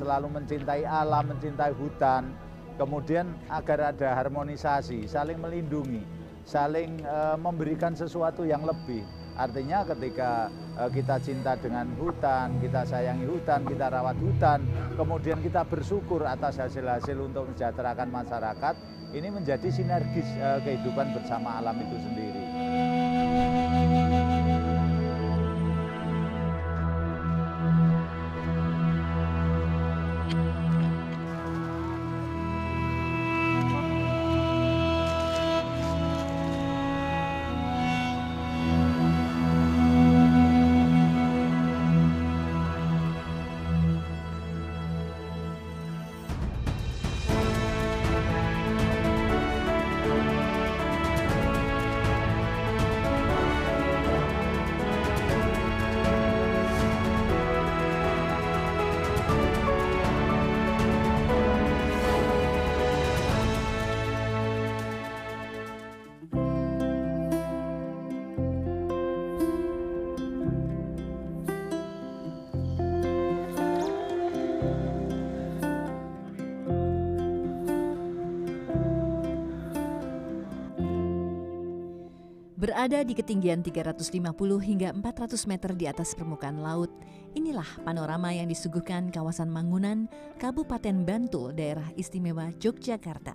selalu mencintai alam, mencintai hutan, kemudian agar ada harmonisasi, saling melindungi, saling uh, memberikan sesuatu yang lebih. Artinya ketika uh, kita cinta dengan hutan, kita sayangi hutan, kita rawat hutan, kemudian kita bersyukur atas hasil-hasil untuk mensejahterakan masyarakat, ini menjadi sinergis uh, kehidupan bersama alam itu sendiri. Berada di ketinggian 350 hingga 400 meter di atas permukaan laut, inilah panorama yang disuguhkan kawasan Mangunan, Kabupaten Bantul, daerah istimewa Yogyakarta.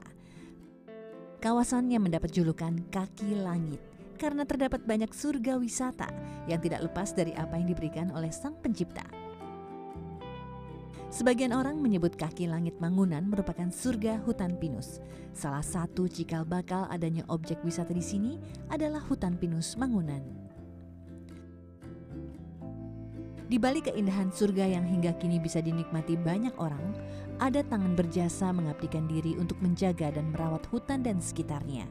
Kawasan yang mendapat julukan kaki langit karena terdapat banyak surga wisata yang tidak lepas dari apa yang diberikan oleh sang pencipta. Sebagian orang menyebut kaki langit Mangunan merupakan surga hutan pinus. Salah satu cikal bakal adanya objek wisata di sini adalah hutan pinus Mangunan. Di balik keindahan surga yang hingga kini bisa dinikmati banyak orang, ada tangan berjasa mengabdikan diri untuk menjaga dan merawat hutan dan sekitarnya.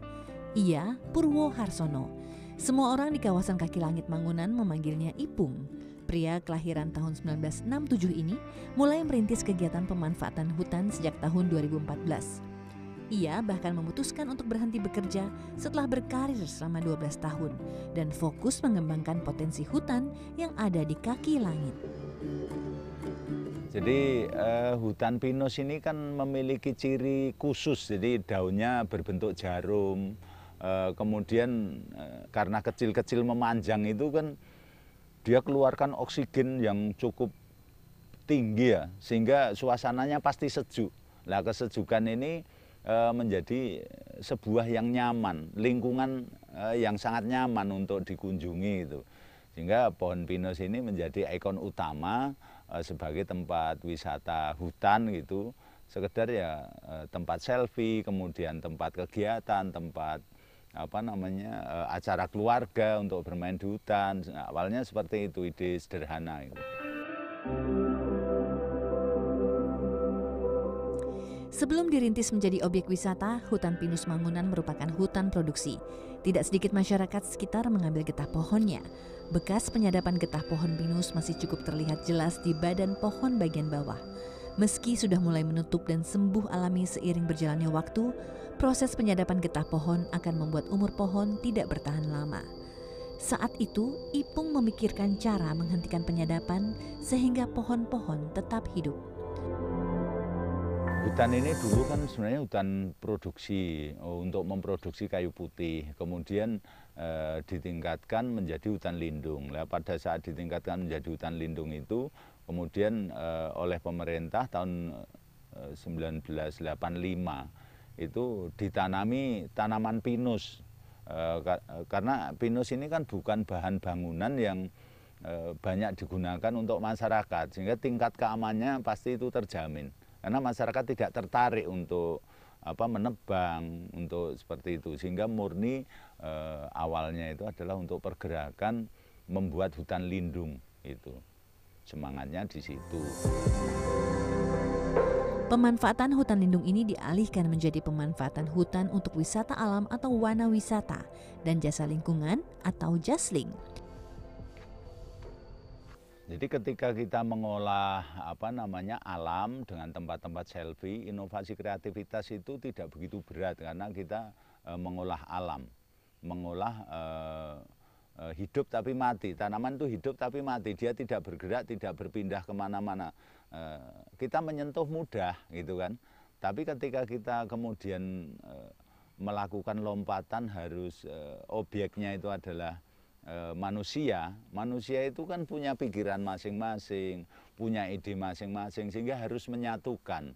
Ia Purwo Harsono. Semua orang di kawasan kaki langit Mangunan memanggilnya Ipung Pria kelahiran tahun 1967 ini mulai merintis kegiatan pemanfaatan hutan sejak tahun 2014. Ia bahkan memutuskan untuk berhenti bekerja setelah berkarir selama 12 tahun dan fokus mengembangkan potensi hutan yang ada di kaki langit. Jadi uh, hutan pinus ini kan memiliki ciri khusus, jadi daunnya berbentuk jarum, uh, kemudian uh, karena kecil-kecil memanjang itu kan dia keluarkan oksigen yang cukup tinggi ya sehingga suasananya pasti sejuk. Nah kesejukan ini e, menjadi sebuah yang nyaman, lingkungan e, yang sangat nyaman untuk dikunjungi itu. Sehingga pohon pinus ini menjadi ikon utama e, sebagai tempat wisata hutan gitu. Sekedar ya tempat selfie, kemudian tempat kegiatan, tempat apa namanya uh, acara keluarga untuk bermain di hutan. Nah, awalnya seperti itu ide sederhana itu. Sebelum dirintis menjadi objek wisata, hutan pinus Mangunan merupakan hutan produksi. Tidak sedikit masyarakat sekitar mengambil getah pohonnya. Bekas penyadapan getah pohon pinus masih cukup terlihat jelas di badan pohon bagian bawah. Meski sudah mulai menutup dan sembuh alami seiring berjalannya waktu, proses penyadapan getah pohon akan membuat umur pohon tidak bertahan lama. Saat itu, Ipung memikirkan cara menghentikan penyadapan sehingga pohon-pohon tetap hidup. Hutan ini dulu kan sebenarnya hutan produksi oh, untuk memproduksi kayu putih, kemudian eh, ditingkatkan menjadi hutan lindung. Nah, pada saat ditingkatkan menjadi hutan lindung itu Kemudian eh, oleh pemerintah tahun eh, 1985 itu ditanami tanaman pinus. Eh, karena pinus ini kan bukan bahan bangunan yang banyak digunakan untuk masyarakat sehingga tingkat keamanannya pasti itu terjamin. Karena masyarakat tidak tertarik untuk apa menebang untuk seperti itu sehingga murni eh, awalnya itu adalah untuk pergerakan membuat hutan lindung itu semangatnya di situ. Pemanfaatan hutan lindung ini dialihkan menjadi pemanfaatan hutan untuk wisata alam atau wana wisata dan jasa lingkungan atau jasling. Jadi ketika kita mengolah apa namanya alam dengan tempat-tempat selfie, inovasi kreativitas itu tidak begitu berat karena kita e, mengolah alam, mengolah e, hidup tapi mati. Tanaman itu hidup tapi mati. Dia tidak bergerak, tidak berpindah ke mana-mana. eh, kita menyentuh mudah gitu kan. Tapi ketika kita kemudian eh, melakukan lompatan harus eh, objeknya itu adalah eh, manusia. Manusia itu kan punya pikiran masing-masing, punya ide masing-masing sehingga harus menyatukan.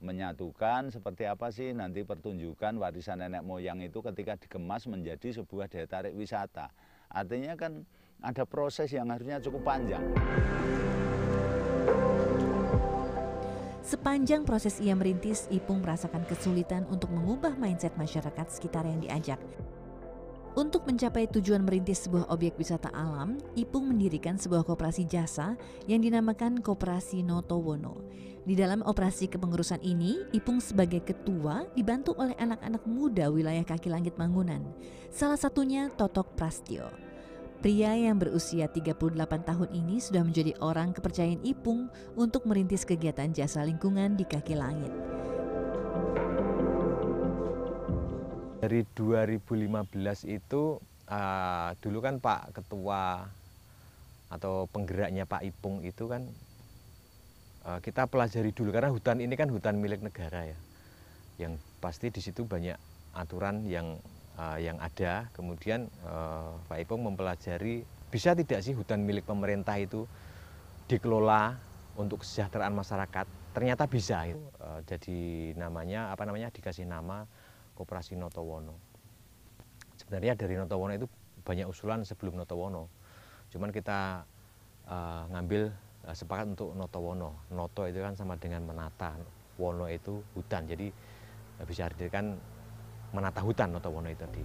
Menyatukan seperti apa sih nanti pertunjukan warisan nenek moyang itu ketika dikemas menjadi sebuah daya tarik wisata. Artinya kan ada proses yang harusnya cukup panjang. Sepanjang proses ia merintis, Ipung merasakan kesulitan untuk mengubah mindset masyarakat sekitar yang diajak. Untuk mencapai tujuan merintis sebuah objek wisata alam, Ipung mendirikan sebuah koperasi jasa yang dinamakan Koperasi Notowono. Di dalam operasi kepengurusan ini, Ipung sebagai ketua dibantu oleh anak-anak muda wilayah kaki langit Mangunan. Salah satunya Totok Prastio. Pria yang berusia 38 tahun ini sudah menjadi orang kepercayaan Ipung untuk merintis kegiatan jasa lingkungan di kaki langit. Dari 2015 itu uh, dulu kan Pak Ketua atau penggeraknya Pak Ipung itu kan uh, kita pelajari dulu karena hutan ini kan hutan milik negara ya. Yang pasti di situ banyak aturan yang uh, yang ada. Kemudian Pak Ipung mempelajari bisa tidak sih hutan milik pemerintah itu dikelola untuk kesejahteraan masyarakat. Ternyata bisa. Uh, jadi namanya apa namanya dikasih nama Koperasi Notowono. Sebenarnya dari Notowono itu banyak usulan sebelum Notowono. Cuman kita uh, ngambil uh, sepakat untuk Notowono. Noto itu kan sama dengan menata, Wono itu hutan. Jadi bisa artikan menata hutan Notowono itu tadi.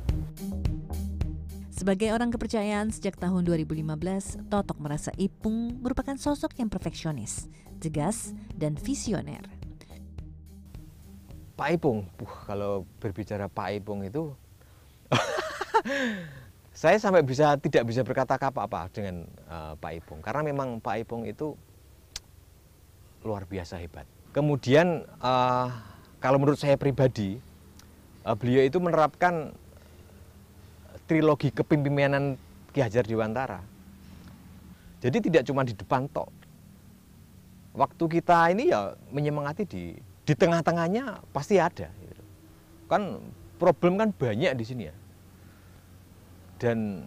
Sebagai orang kepercayaan sejak tahun 2015, Totok merasa Ipung merupakan sosok yang perfeksionis, tegas, dan visioner. Pak Ipung, uh, kalau berbicara Pak Ipung itu, saya sampai bisa tidak bisa berkata apa-apa dengan uh, Pak Ipung, karena memang Pak Ipung itu luar biasa hebat. Kemudian uh, kalau menurut saya pribadi, uh, beliau itu menerapkan trilogi kepemimpinan Ki Hajar Dewantara. Jadi tidak cuma di depan tok. Waktu kita ini ya menyemangati di di tengah-tengahnya pasti ada. Gitu. Kan problem kan banyak di sini ya. Dan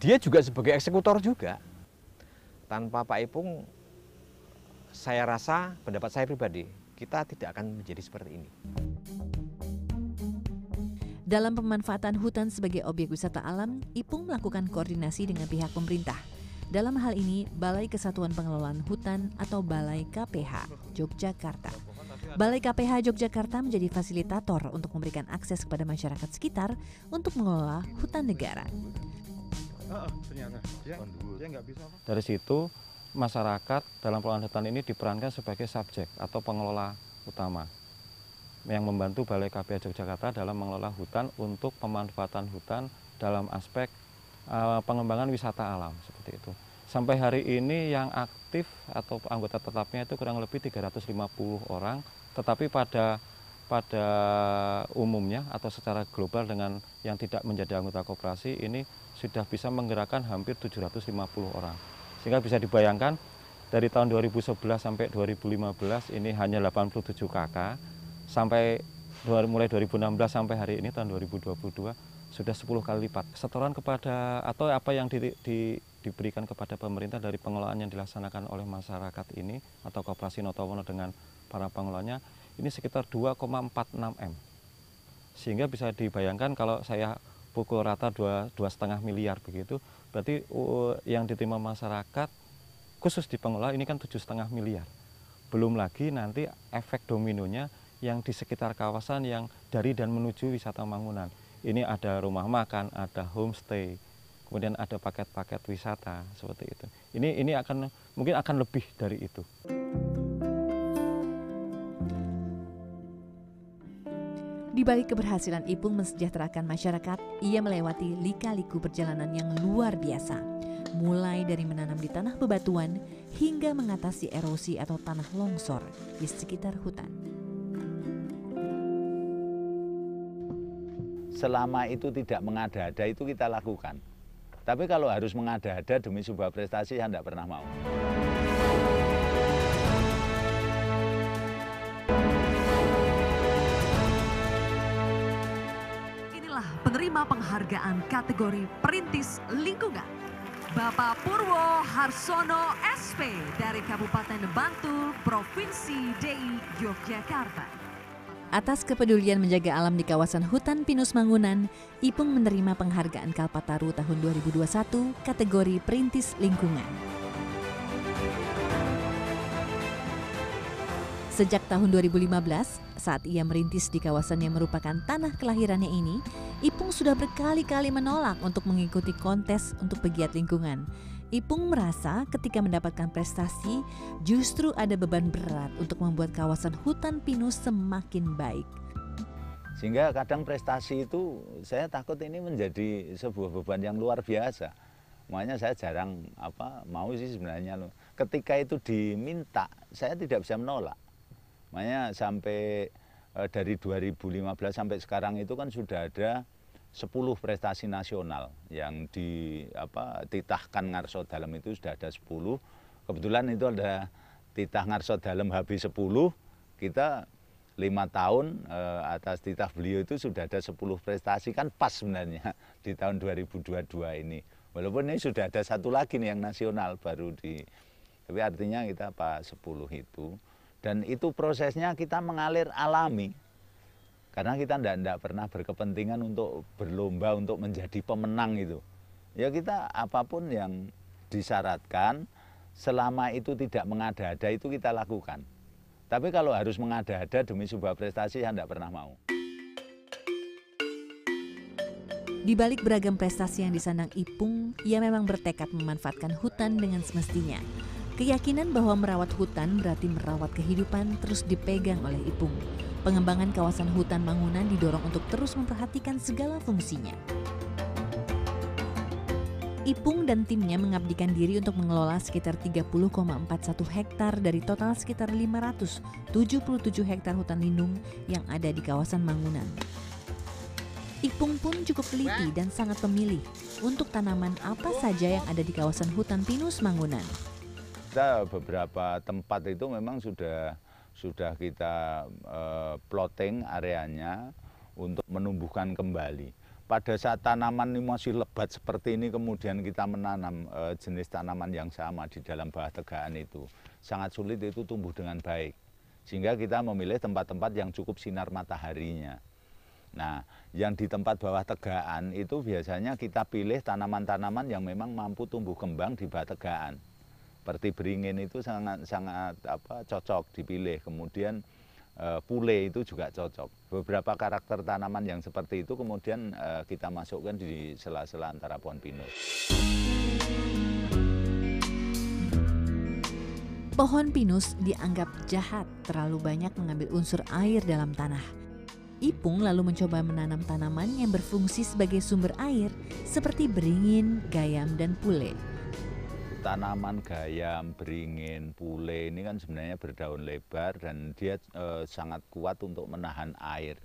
dia juga sebagai eksekutor juga. Tanpa Pak Ipung, saya rasa pendapat saya pribadi, kita tidak akan menjadi seperti ini. Dalam pemanfaatan hutan sebagai objek wisata alam, Ipung melakukan koordinasi dengan pihak pemerintah. Dalam hal ini, Balai Kesatuan Pengelolaan Hutan atau Balai KPH Yogyakarta. Balai KPH Yogyakarta menjadi fasilitator untuk memberikan akses kepada masyarakat sekitar untuk mengelola hutan negara. Dari situ, masyarakat dalam pengelolaan hutan ini diperankan sebagai subjek atau pengelola utama yang membantu Balai KPH Yogyakarta dalam mengelola hutan untuk pemanfaatan hutan dalam aspek uh, pengembangan wisata alam seperti itu. Sampai hari ini yang aktif atau anggota tetapnya itu kurang lebih 350 orang, tetapi pada pada umumnya atau secara global dengan yang tidak menjadi anggota koperasi ini sudah bisa menggerakkan hampir 750 orang. Sehingga bisa dibayangkan dari tahun 2011 sampai 2015 ini hanya 87 kakak sampai mulai 2016 sampai hari ini tahun 2022 sudah 10 kali lipat. Setoran kepada atau apa yang di, di, diberikan kepada pemerintah dari pengelolaan yang dilaksanakan oleh masyarakat ini atau Koperasi Notowono dengan para pengelolanya ini sekitar 2,46 M. Sehingga bisa dibayangkan kalau saya pukul rata dua setengah miliar begitu, berarti yang diterima masyarakat khusus di pengelola ini kan tujuh setengah miliar. Belum lagi nanti efek dominonya yang di sekitar kawasan yang dari dan menuju wisata Mangunan. Ini ada rumah makan, ada homestay, kemudian ada paket-paket wisata seperti itu. Ini ini akan mungkin akan lebih dari itu. Di balik keberhasilan Ipung mensejahterakan masyarakat, ia melewati lika-liku perjalanan yang luar biasa. Mulai dari menanam di tanah bebatuan hingga mengatasi erosi atau tanah longsor di sekitar hutan. selama itu tidak mengada-ada itu kita lakukan. Tapi kalau harus mengada-ada demi sebuah prestasi, saya tidak pernah mau. Inilah penerima penghargaan kategori Perintis Lingkungan. Bapak Purwo Harsono SP dari Kabupaten Bantul, Provinsi DI Yogyakarta. Atas kepedulian menjaga alam di kawasan hutan pinus Mangunan, Ipung menerima penghargaan Kalpataru tahun 2021 kategori perintis lingkungan. Sejak tahun 2015, saat ia merintis di kawasan yang merupakan tanah kelahirannya ini, Ipung sudah berkali-kali menolak untuk mengikuti kontes untuk pegiat lingkungan. Ipung merasa ketika mendapatkan prestasi, justru ada beban berat untuk membuat kawasan hutan pinus semakin baik. Sehingga kadang prestasi itu saya takut ini menjadi sebuah beban yang luar biasa. Makanya saya jarang apa mau sih sebenarnya loh. Ketika itu diminta, saya tidak bisa menolak. Makanya sampai eh, dari 2015 sampai sekarang itu kan sudah ada 10 prestasi nasional yang di apa titahkan Ngarso Dalam itu sudah ada 10. Kebetulan itu ada titah Ngarso Dalam habis 10, kita lima tahun eh, atas titah beliau itu sudah ada 10 prestasi kan pas sebenarnya di tahun 2022 ini. Walaupun ini sudah ada satu lagi nih yang nasional baru di tapi artinya kita pak 10 itu dan itu prosesnya kita mengalir alami karena kita tidak pernah berkepentingan untuk berlomba untuk menjadi pemenang itu ya kita apa pun yang disyaratkan selama itu tidak mengada-ada itu kita lakukan tapi kalau harus mengada-ada demi sebuah prestasi saya tidak pernah mau Di balik beragam prestasi yang disandang Ipung, ia memang bertekad memanfaatkan hutan dengan semestinya. Keyakinan bahwa merawat hutan berarti merawat kehidupan terus dipegang oleh Ipung. Pengembangan kawasan hutan Mangunan didorong untuk terus memperhatikan segala fungsinya. Ipung dan timnya mengabdikan diri untuk mengelola sekitar 30,41 hektar dari total sekitar 577 hektar hutan lindung yang ada di kawasan Mangunan. Ipung pun cukup teliti dan sangat pemilih untuk tanaman apa saja yang ada di kawasan hutan pinus Mangunan kita beberapa tempat itu memang sudah sudah kita uh, plotting areanya untuk menumbuhkan kembali. Pada saat tanaman ini masih lebat seperti ini kemudian kita menanam uh, jenis tanaman yang sama di dalam bawah tegaan itu sangat sulit itu tumbuh dengan baik. Sehingga kita memilih tempat-tempat yang cukup sinar mataharinya. Nah, yang di tempat bawah tegaan itu biasanya kita pilih tanaman-tanaman yang memang mampu tumbuh kembang di bawah tegaan seperti beringin itu sangat sangat apa cocok dipilih. Kemudian e, pule itu juga cocok. Beberapa karakter tanaman yang seperti itu kemudian e, kita masukkan di sela-sela antara pohon pinus. Pohon pinus dianggap jahat terlalu banyak mengambil unsur air dalam tanah. Ipung lalu mencoba menanam tanaman yang berfungsi sebagai sumber air seperti beringin, gayam, dan pule tanaman gayam, beringin, pule ini kan sebenarnya berdaun lebar dan dia e, sangat kuat untuk menahan air.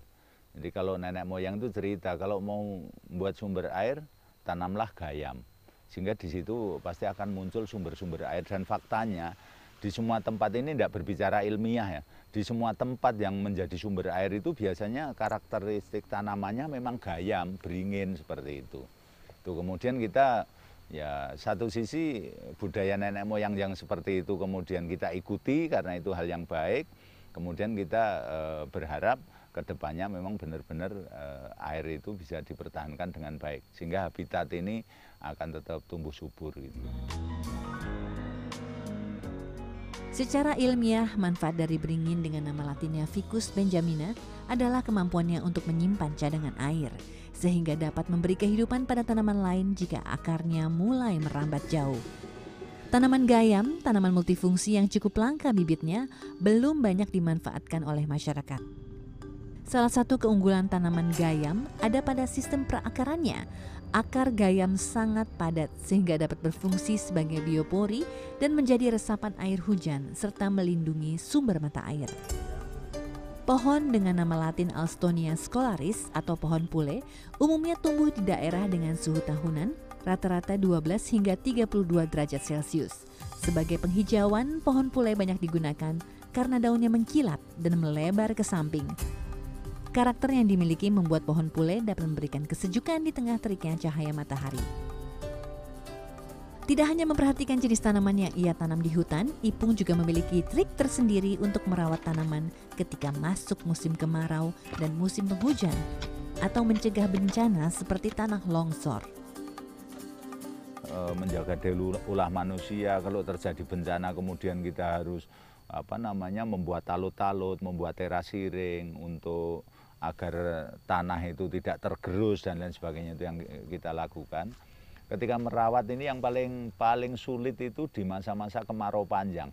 Jadi kalau nenek moyang itu cerita kalau mau membuat sumber air tanamlah gayam. Sehingga di situ pasti akan muncul sumber-sumber air dan faktanya di semua tempat ini tidak berbicara ilmiah ya. Di semua tempat yang menjadi sumber air itu biasanya karakteristik tanamannya memang gayam, beringin seperti itu. Tuh kemudian kita ya satu sisi budaya nenek moyang yang seperti itu kemudian kita ikuti karena itu hal yang baik kemudian kita e, berharap ke depannya memang benar-benar e, air itu bisa dipertahankan dengan baik sehingga habitat ini akan tetap tumbuh subur gitu. Secara ilmiah, manfaat dari beringin dengan nama latinnya Ficus benjamina adalah kemampuannya untuk menyimpan cadangan air sehingga dapat memberi kehidupan pada tanaman lain jika akarnya mulai merambat jauh. Tanaman gayam, tanaman multifungsi yang cukup langka bibitnya, belum banyak dimanfaatkan oleh masyarakat. Salah satu keunggulan tanaman gayam ada pada sistem perakarannya. Akar gayam sangat padat sehingga dapat berfungsi sebagai biopori dan menjadi resapan air hujan serta melindungi sumber mata air. Pohon dengan nama latin Alstonia scolaris atau pohon pule umumnya tumbuh di daerah dengan suhu tahunan rata-rata 12 hingga 32 derajat Celcius. Sebagai penghijauan, pohon pule banyak digunakan karena daunnya mengkilap dan melebar ke samping. Karakter yang dimiliki membuat pohon pule dapat memberikan kesejukan di tengah teriknya cahaya matahari. Tidak hanya memperhatikan jenis tanaman yang ia tanam di hutan, Ipung juga memiliki trik tersendiri untuk merawat tanaman ketika masuk musim kemarau dan musim penghujan, atau mencegah bencana seperti tanah longsor. Eh, menjaga delu ulah manusia kalau terjadi bencana kemudian kita harus apa namanya membuat talut-talut, membuat terasiring untuk agar tanah itu tidak tergerus dan lain sebagainya itu yang kita lakukan. Ketika merawat ini yang paling paling sulit itu di masa-masa kemarau panjang.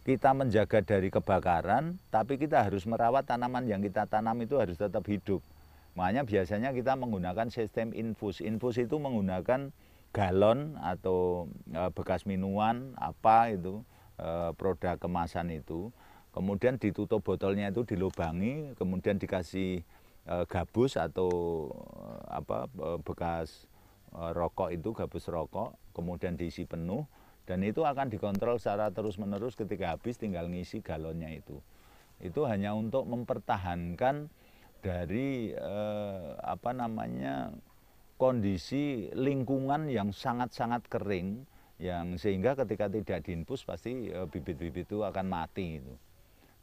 Kita menjaga dari kebakaran, tapi kita harus merawat tanaman yang kita tanam itu harus tetap hidup. Makanya biasanya kita menggunakan sistem infus. Infus itu menggunakan galon atau e, bekas minuman apa itu e, produk kemasan itu kemudian ditutup botolnya itu dilubangi, kemudian dikasih e, gabus atau e, apa e, bekas e, rokok itu gabus rokok, kemudian diisi penuh dan itu akan dikontrol secara terus-menerus ketika habis tinggal ngisi galonnya itu. Itu hanya untuk mempertahankan dari e, apa namanya kondisi lingkungan yang sangat-sangat kering yang sehingga ketika tidak diinfus pasti bibit-bibit itu akan mati itu.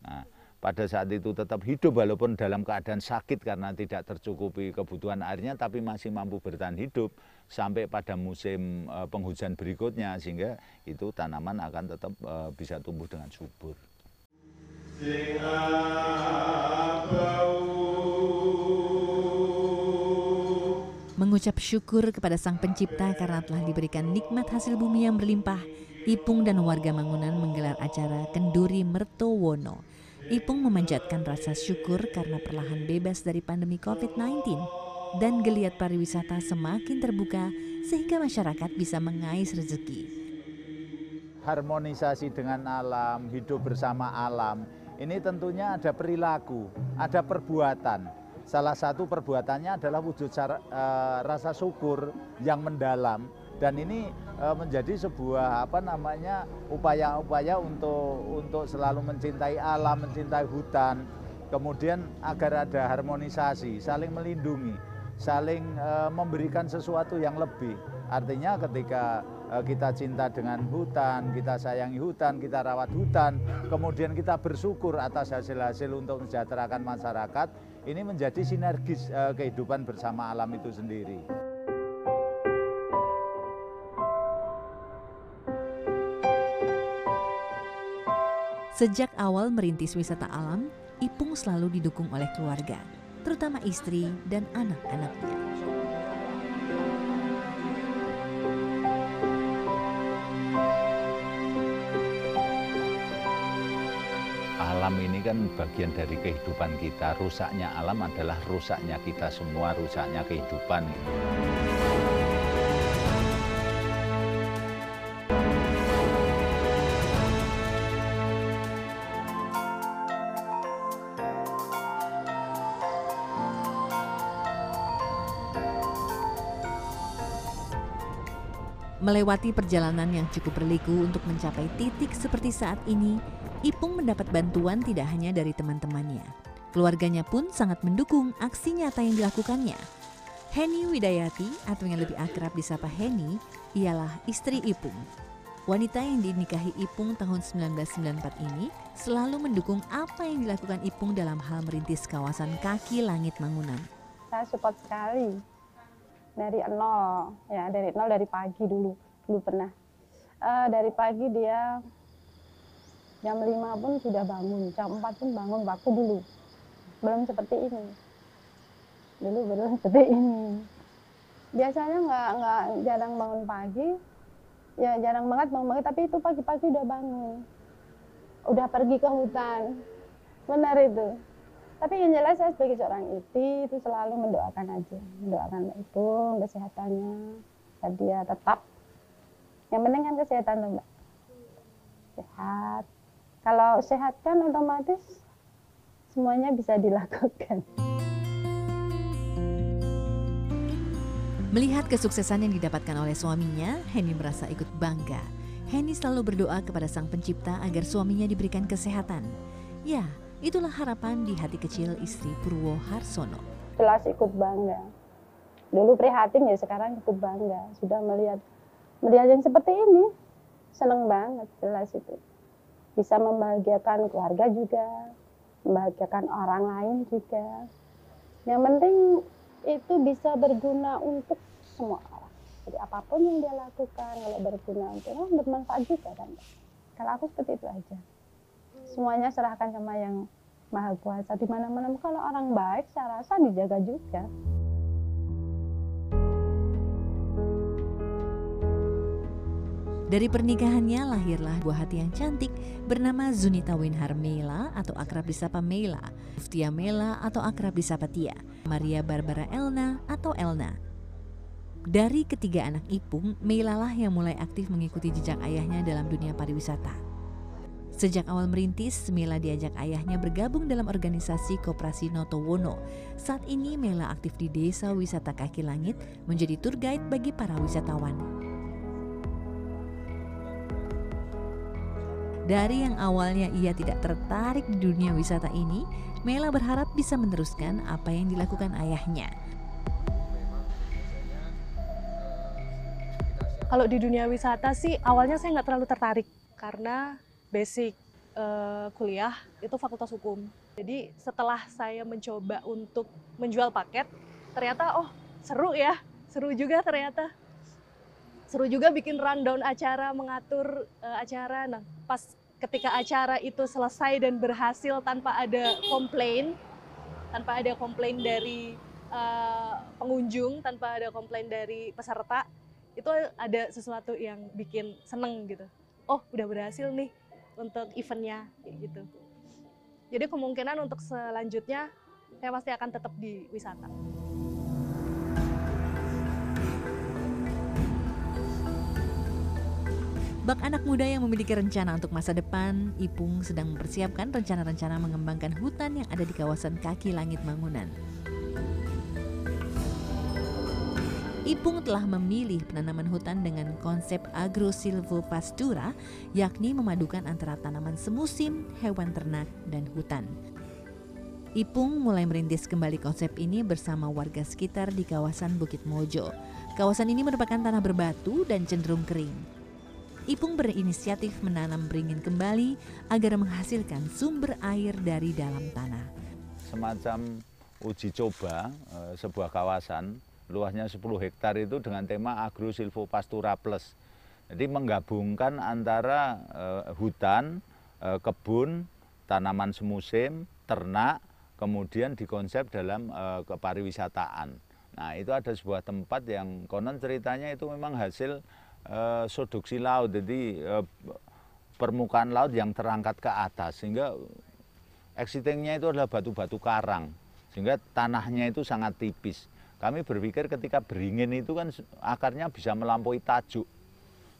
Nah, pada saat itu tetap hidup walaupun dalam keadaan sakit karena tidak tercukupi kebutuhan airnya tapi masih mampu bertahan hidup sampai pada musim uh, penghujan berikutnya sehingga itu tanaman akan tetap uh, bisa tumbuh dengan subur. Mengucap syukur kepada Sang Pencipta karena telah diberikan nikmat hasil bumi yang berlimpah, Ipung dan warga Mangunan menggelar acara Kenduri Mertowono. Ipung memanjatkan rasa syukur karena perlahan bebas dari pandemi COVID-19 dan geliat pariwisata semakin terbuka sehingga masyarakat bisa mengais rezeki. Harmonisasi dengan alam, hidup bersama alam, ini tentunya ada perilaku, ada perbuatan. Salah satu perbuatannya adalah wujud uh, rasa syukur yang mendalam dan ini e, menjadi sebuah apa namanya upaya-upaya untuk untuk selalu mencintai alam, mencintai hutan, kemudian agar ada harmonisasi, saling melindungi, saling e, memberikan sesuatu yang lebih. Artinya ketika e, kita cinta dengan hutan, kita sayangi hutan, kita rawat hutan, kemudian kita bersyukur atas hasil-hasil untuk mensejahterakan masyarakat, ini menjadi sinergis kehidupan bersama alam itu sendiri. Sejak awal merintis wisata alam, Ipung selalu didukung oleh keluarga, terutama istri dan anak-anaknya. Alam ini kan bagian dari kehidupan kita. Rusaknya alam adalah rusaknya kita semua, rusaknya kehidupan. Gitu. Melewati perjalanan yang cukup berliku untuk mencapai titik seperti saat ini, Ipung mendapat bantuan tidak hanya dari teman-temannya. Keluarganya pun sangat mendukung aksi nyata yang dilakukannya. Heni Widayati atau yang lebih akrab disapa Heni ialah istri Ipung. Wanita yang dinikahi Ipung tahun 1994 ini selalu mendukung apa yang dilakukan Ipung dalam hal merintis kawasan kaki langit Mangunan. Saya support sekali dari nol. Ya dari nol dari pagi dulu. Dulu pernah. Uh, dari pagi dia jam lima pun sudah bangun. Jam empat pun bangun waktu dulu. Belum seperti ini. Dulu belum seperti ini. Biasanya nggak nggak jarang bangun pagi. Ya jarang banget bangun pagi tapi itu pagi-pagi udah bangun. Udah pergi ke hutan. Benar itu tapi yang jelas saya sebagai seorang istri itu selalu mendoakan aja. Mendoakan itu kesehatannya dan dia tetap. Yang penting kan kesehatan tuh mbak. Sehat. Kalau sehat kan otomatis semuanya bisa dilakukan. Melihat kesuksesan yang didapatkan oleh suaminya, Henny merasa ikut bangga. Henny selalu berdoa kepada Sang Pencipta agar suaminya diberikan kesehatan. Ya, Itulah harapan di hati kecil istri Purwo Harsono. Jelas ikut bangga. Dulu prihatin ya sekarang ikut bangga. Sudah melihat melihat yang seperti ini. Seneng banget jelas itu. Bisa membahagiakan keluarga juga, membahagiakan orang lain juga. Yang penting itu bisa berguna untuk semua orang. Jadi apa pun yang dia lakukan kalau berguna untuk orang bermanfaat juga kan. Kalau aku seperti itu aja. Semuanya serahkan sama yang maha kuasa. Di mana-mana kalau orang baik saya rasa dijaga juga. Dari pernikahannya lahirlah buah hati yang cantik bernama Zunita Winhar Mela atau akrab disapa Mela, Uftia Mela atau akrab disapa Tia, Maria Barbara Elna atau Elna. Dari ketiga anak Ipung, Mela lah yang mulai aktif mengikuti jejak ayahnya dalam dunia pariwisata. Sejak awal merintis, Mela diajak ayahnya bergabung dalam organisasi Koperasi Notowono. Saat ini Mela aktif di Desa Wisata Kaki Langit menjadi tour guide bagi para wisatawan. Dari yang awalnya ia tidak tertarik di dunia wisata ini, Mela berharap bisa meneruskan apa yang dilakukan ayahnya. Kalau di dunia wisata sih awalnya saya nggak terlalu tertarik karena basic uh, kuliah itu fakultas hukum. Jadi setelah saya mencoba untuk menjual paket, ternyata oh seru ya, seru juga ternyata. Seru juga bikin rundown acara, mengatur uh, acara. Nah, pas ketika acara itu selesai dan berhasil tanpa ada komplain, tanpa ada komplain dari uh, pengunjung, tanpa ada komplain dari peserta, itu ada sesuatu yang bikin seneng gitu. Oh, udah berhasil nih untuk eventnya gitu. Jadi kemungkinan untuk selanjutnya saya pasti akan tetap di wisata. Bak anak muda yang memiliki rencana untuk masa depan, Ipung sedang mempersiapkan rencana-rencana mengembangkan hutan yang ada di kawasan kaki langit Mangunan. Ipung telah memilih penanaman hutan dengan konsep agrosilvopastura, yakni memadukan antara tanaman semusim, hewan ternak, dan hutan. Ipung mulai merintis kembali konsep ini bersama warga sekitar di kawasan Bukit Mojo. Kawasan ini merupakan tanah berbatu dan cenderung kering. Ipung berinisiatif menanam beringin kembali agar menghasilkan sumber air dari dalam tanah. Semacam uji coba eh, sebuah kawasan luasnya 10 hektar itu dengan tema Agro Silvopastura Plus. Jadi menggabungkan antara eh, hutan, eh, kebun, tanaman semusim, ternak, kemudian dikonsep dalam kepariwisataan. Nah itu ada sebuah tempat yang konon ceritanya itu memang hasil uh, subduksi laut, jadi uh, permukaan laut yang terangkat ke atas sehingga exitingnya itu adalah batu-batu karang sehingga tanahnya itu sangat tipis. Kami berpikir ketika beringin itu kan akarnya bisa melampaui tajuk.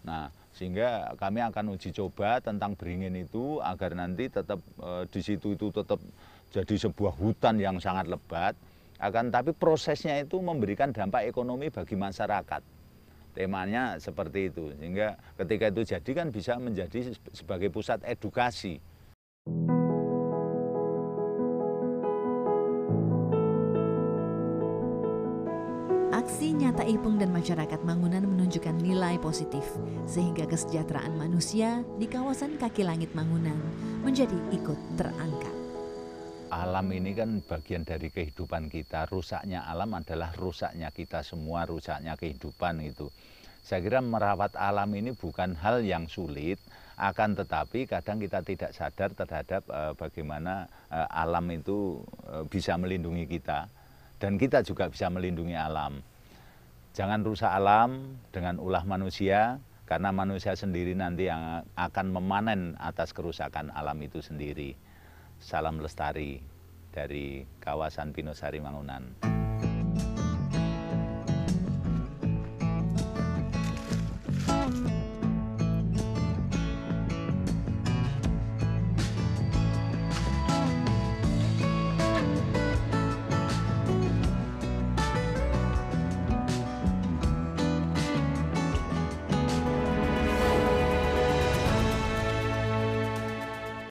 Nah, sehingga kami akan uji coba tentang beringin itu agar nanti tetap e, di situ itu tetap jadi sebuah hutan yang sangat lebat. Akan tapi prosesnya itu memberikan dampak ekonomi bagi masyarakat temanya seperti itu sehingga ketika itu jadi kan bisa menjadi sebagai pusat edukasi Nyata Ipung dan masyarakat Mangunan menunjukkan nilai positif sehingga kesejahteraan manusia di kawasan kaki langit Mangunan menjadi ikut terangkat alam ini kan bagian dari kehidupan kita. Rusaknya alam adalah rusaknya kita semua, rusaknya kehidupan itu. Saya kira merawat alam ini bukan hal yang sulit, akan tetapi kadang kita tidak sadar terhadap uh, bagaimana uh, alam itu uh, bisa melindungi kita dan kita juga bisa melindungi alam. Jangan rusak alam dengan ulah manusia karena manusia sendiri nanti yang akan memanen atas kerusakan alam itu sendiri. Salam lestari dari kawasan Pinosari Mangunan.